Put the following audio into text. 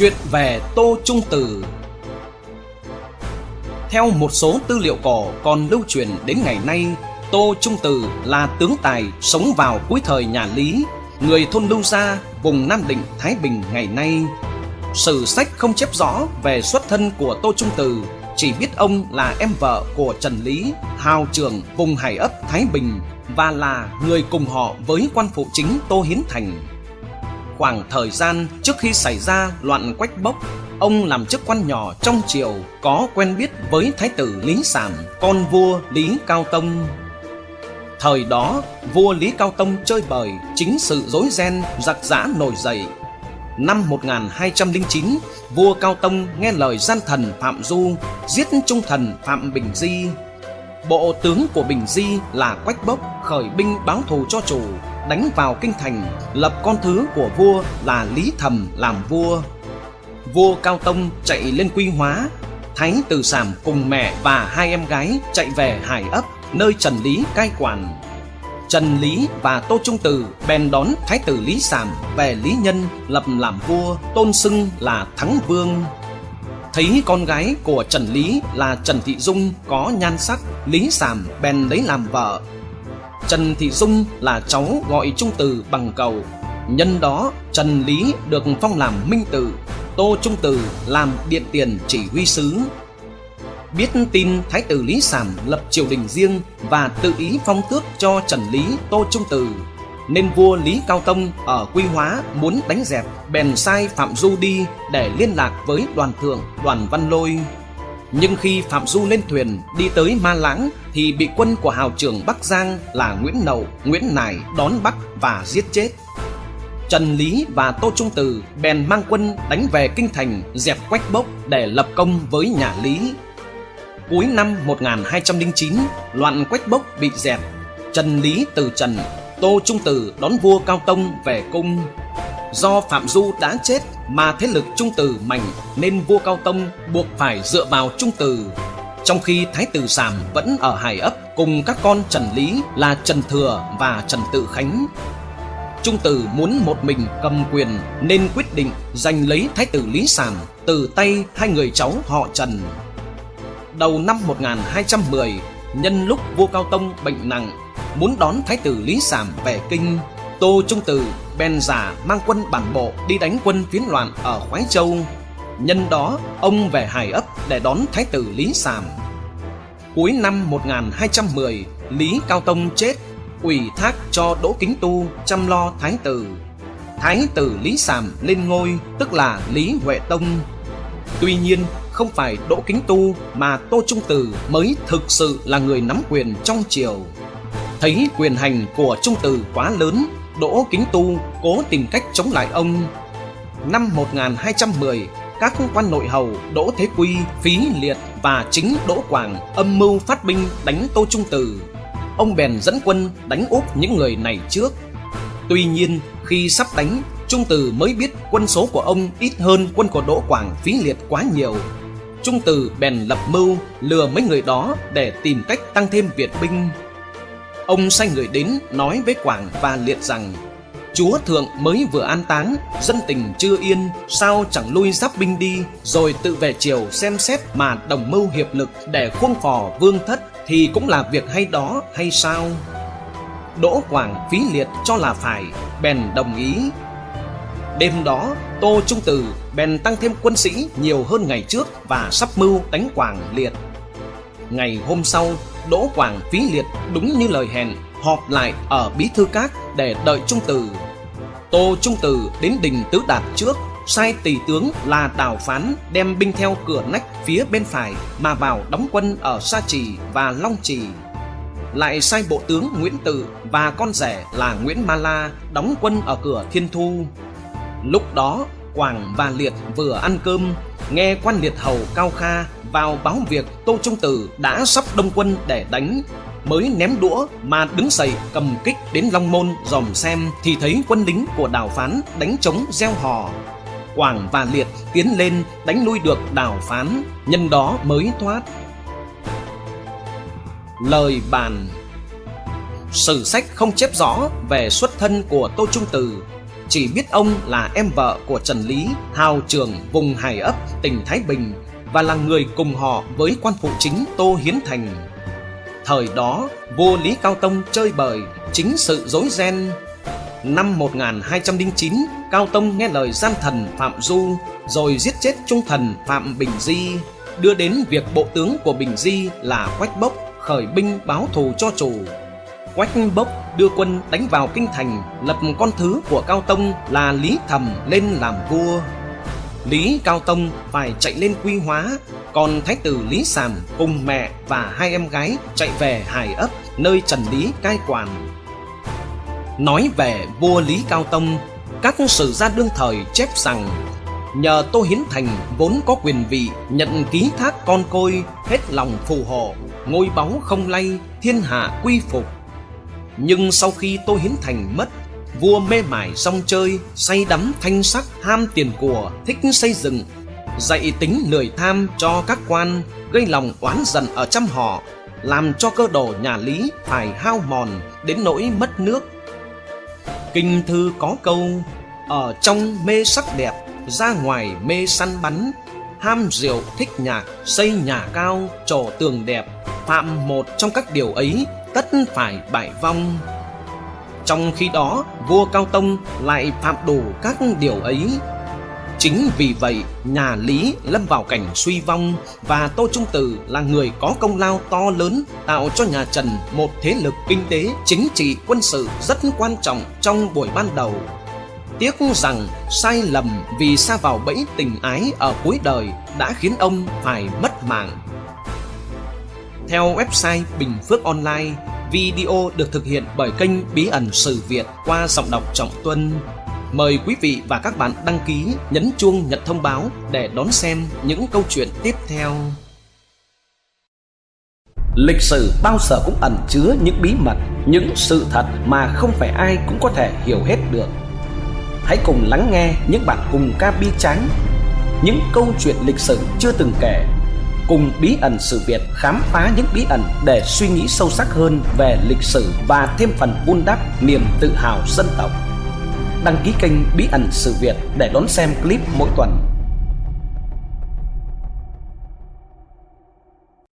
Chuyện về Tô Trung Từ Theo một số tư liệu cổ còn lưu truyền đến ngày nay, Tô Trung Từ là tướng tài sống vào cuối thời nhà Lý, người thôn Lưu Gia, vùng Nam Định, Thái Bình ngày nay. Sử sách không chép rõ về xuất thân của Tô Trung Từ, chỉ biết ông là em vợ của Trần Lý, hào trưởng vùng Hải ấp Thái Bình và là người cùng họ với quan phụ chính Tô Hiến Thành. Khoảng thời gian trước khi xảy ra loạn quách bốc, ông làm chức quan nhỏ trong triều có quen biết với thái tử Lý Sản, con vua Lý Cao Tông. Thời đó, vua Lý Cao Tông chơi bời, chính sự rối ren, giặc giã nổi dậy. Năm 1209, vua Cao Tông nghe lời gian thần Phạm Du, giết trung thần Phạm Bình Di. Bộ tướng của Bình Di là Quách Bốc khởi binh báo thù cho chủ, đánh vào kinh thành, lập con thứ của vua là Lý Thầm làm vua. Vua Cao Tông chạy lên Quy Hóa, Thái Từ Sảm cùng mẹ và hai em gái chạy về Hải ấp, nơi Trần Lý cai quản. Trần Lý và Tô Trung Từ bèn đón Thái tử Lý Sảm về Lý Nhân lập làm vua, tôn xưng là Thắng Vương. Thấy con gái của Trần Lý là Trần Thị Dung có nhan sắc, Lý Sảm bèn lấy làm vợ. Trần Thị Dung là cháu gọi Trung Từ bằng cầu. Nhân đó Trần Lý được phong làm minh tử, Tô Trung Từ làm điện tiền chỉ huy sứ. Biết tin Thái tử Lý Sảm lập triều đình riêng và tự ý phong tước cho Trần Lý Tô Trung Từ nên vua Lý Cao Tông ở Quy Hóa muốn đánh dẹp, bèn sai Phạm Du đi để liên lạc với đoàn thượng đoàn Văn Lôi. Nhưng khi Phạm Du lên thuyền đi tới Ma Lãng thì bị quân của hào trưởng Bắc Giang là Nguyễn Nậu, Nguyễn Nải đón bắt và giết chết. Trần Lý và Tô Trung Từ bèn mang quân đánh về kinh thành dẹp Quách Bốc để lập công với nhà Lý. Cuối năm 1209, loạn Quách Bốc bị dẹp. Trần Lý từ trần, Tô Trung Từ đón vua Cao Tông về cung. Do Phạm Du đã chết mà thế lực Trung Từ mạnh nên vua Cao Tông buộc phải dựa vào Trung Từ. Trong khi Thái tử Sàm vẫn ở Hải ấp cùng các con Trần Lý là Trần Thừa và Trần Tự Khánh. Trung Từ muốn một mình cầm quyền nên quyết định giành lấy Thái tử Lý Sàm từ tay hai người cháu họ Trần. Đầu năm 1210, nhân lúc vua Cao Tông bệnh nặng, muốn đón Thái tử Lý Sàm về kinh, Tô Trung Từ bèn giả mang quân bản bộ đi đánh quân phiến loạn ở Khoái Châu. Nhân đó, ông về Hải ấp để đón Thái tử Lý Sàm. Cuối năm 1210, Lý Cao Tông chết, ủy thác cho Đỗ Kính Tu chăm lo Thái tử. Thái tử Lý Sàm lên ngôi, tức là Lý Huệ Tông. Tuy nhiên, không phải Đỗ Kính Tu mà Tô Trung Từ mới thực sự là người nắm quyền trong triều. Thấy quyền hành của Trung Từ quá lớn, Đỗ Kính Tu cố tìm cách chống lại ông. Năm 1210, các quan nội hầu Đỗ Thế Quy, Phí Liệt và chính Đỗ Quảng âm mưu phát binh đánh Tô Trung Từ. Ông bèn dẫn quân đánh úp những người này trước. Tuy nhiên, khi sắp đánh, Trung Từ mới biết quân số của ông ít hơn quân của Đỗ Quảng Phí Liệt quá nhiều. Trung Từ bèn lập mưu lừa mấy người đó để tìm cách tăng thêm Việt binh. Ông sai người đến nói với Quảng và Liệt rằng Chúa Thượng mới vừa an táng, dân tình chưa yên, sao chẳng lui giáp binh đi, rồi tự về triều xem xét mà đồng mưu hiệp lực để khuôn phò vương thất thì cũng là việc hay đó hay sao? Đỗ Quảng phí liệt cho là phải, bèn đồng ý. Đêm đó, Tô Trung Từ bèn tăng thêm quân sĩ nhiều hơn ngày trước và sắp mưu đánh Quảng liệt. Ngày hôm sau, Đỗ Quảng phí liệt đúng như lời hẹn họp lại ở bí thư các để đợi Trung Từ. Tô Trung Từ đến đình Tứ Đạt trước, sai tỷ tướng là Đào Phán đem binh theo cửa nách phía bên phải mà vào đóng quân ở Sa Trì và Long Trì. Lại sai bộ tướng Nguyễn Tự và con rể là Nguyễn Ma La đóng quân ở cửa Thiên Thu. Lúc đó, Quảng và Liệt vừa ăn cơm, nghe quan liệt hầu Cao Kha vào báo việc Tô Trung Từ đã sắp đông quân để đánh mới ném đũa mà đứng dậy cầm kích đến Long Môn dòm xem thì thấy quân lính của Đào Phán đánh trống gieo hò. Quảng và Liệt tiến lên đánh lui được Đào Phán, nhân đó mới thoát. Lời bàn Sử sách không chép rõ về xuất thân của Tô Trung Từ. chỉ biết ông là em vợ của Trần Lý, hào trưởng vùng Hải ấp, tỉnh Thái Bình và là người cùng họ với quan phụ chính Tô Hiến Thành. Thời đó, vua Lý Cao Tông chơi bời, chính sự dối ren. Năm 1209, Cao Tông nghe lời gian thần Phạm Du, rồi giết chết trung thần Phạm Bình Di, đưa đến việc bộ tướng của Bình Di là Quách Bốc khởi binh báo thù cho chủ. Quách Bốc đưa quân đánh vào kinh thành, lập con thứ của Cao Tông là Lý Thầm lên làm vua. Lý Cao Tông phải chạy lên Quy Hóa, còn Thái tử Lý Sàm cùng mẹ và hai em gái chạy về Hải ấp, nơi Trần Lý cai quản. Nói về vua Lý Cao Tông, các sử gia đương thời chép rằng nhờ Tô Hiến Thành vốn có quyền vị nhận ký thác con côi hết lòng phù hộ, ngôi báu không lay, thiên hạ quy phục. Nhưng sau khi Tô Hiến Thành mất, vua mê mải rong chơi, say đắm thanh sắc, ham tiền của, thích xây dựng, dạy tính lười tham cho các quan, gây lòng oán giận ở trăm họ, làm cho cơ đồ nhà Lý phải hao mòn đến nỗi mất nước. Kinh thư có câu, ở trong mê sắc đẹp, ra ngoài mê săn bắn, ham rượu thích nhạc, xây nhà cao, trổ tường đẹp, phạm một trong các điều ấy tất phải bại vong. Trong khi đó, vua Cao Tông lại phạm đủ các điều ấy. Chính vì vậy, nhà Lý lâm vào cảnh suy vong và Tô Trung Từ là người có công lao to lớn tạo cho nhà Trần một thế lực kinh tế, chính trị, quân sự rất quan trọng trong buổi ban đầu. Tiếc rằng sai lầm vì xa vào bẫy tình ái ở cuối đời đã khiến ông phải mất mạng. Theo website Bình Phước Online, video được thực hiện bởi kênh Bí ẩn Sử Việt qua giọng đọc Trọng Tuân. Mời quý vị và các bạn đăng ký, nhấn chuông nhận thông báo để đón xem những câu chuyện tiếp theo. Lịch sử bao giờ cũng ẩn chứa những bí mật, những sự thật mà không phải ai cũng có thể hiểu hết được. Hãy cùng lắng nghe những bản cùng ca bi tráng, những câu chuyện lịch sử chưa từng kể cùng bí ẩn sự Việt khám phá những bí ẩn để suy nghĩ sâu sắc hơn về lịch sử và thêm phần vun đắp niềm tự hào dân tộc. Đăng ký kênh Bí ẩn sự Việt để đón xem clip mỗi tuần.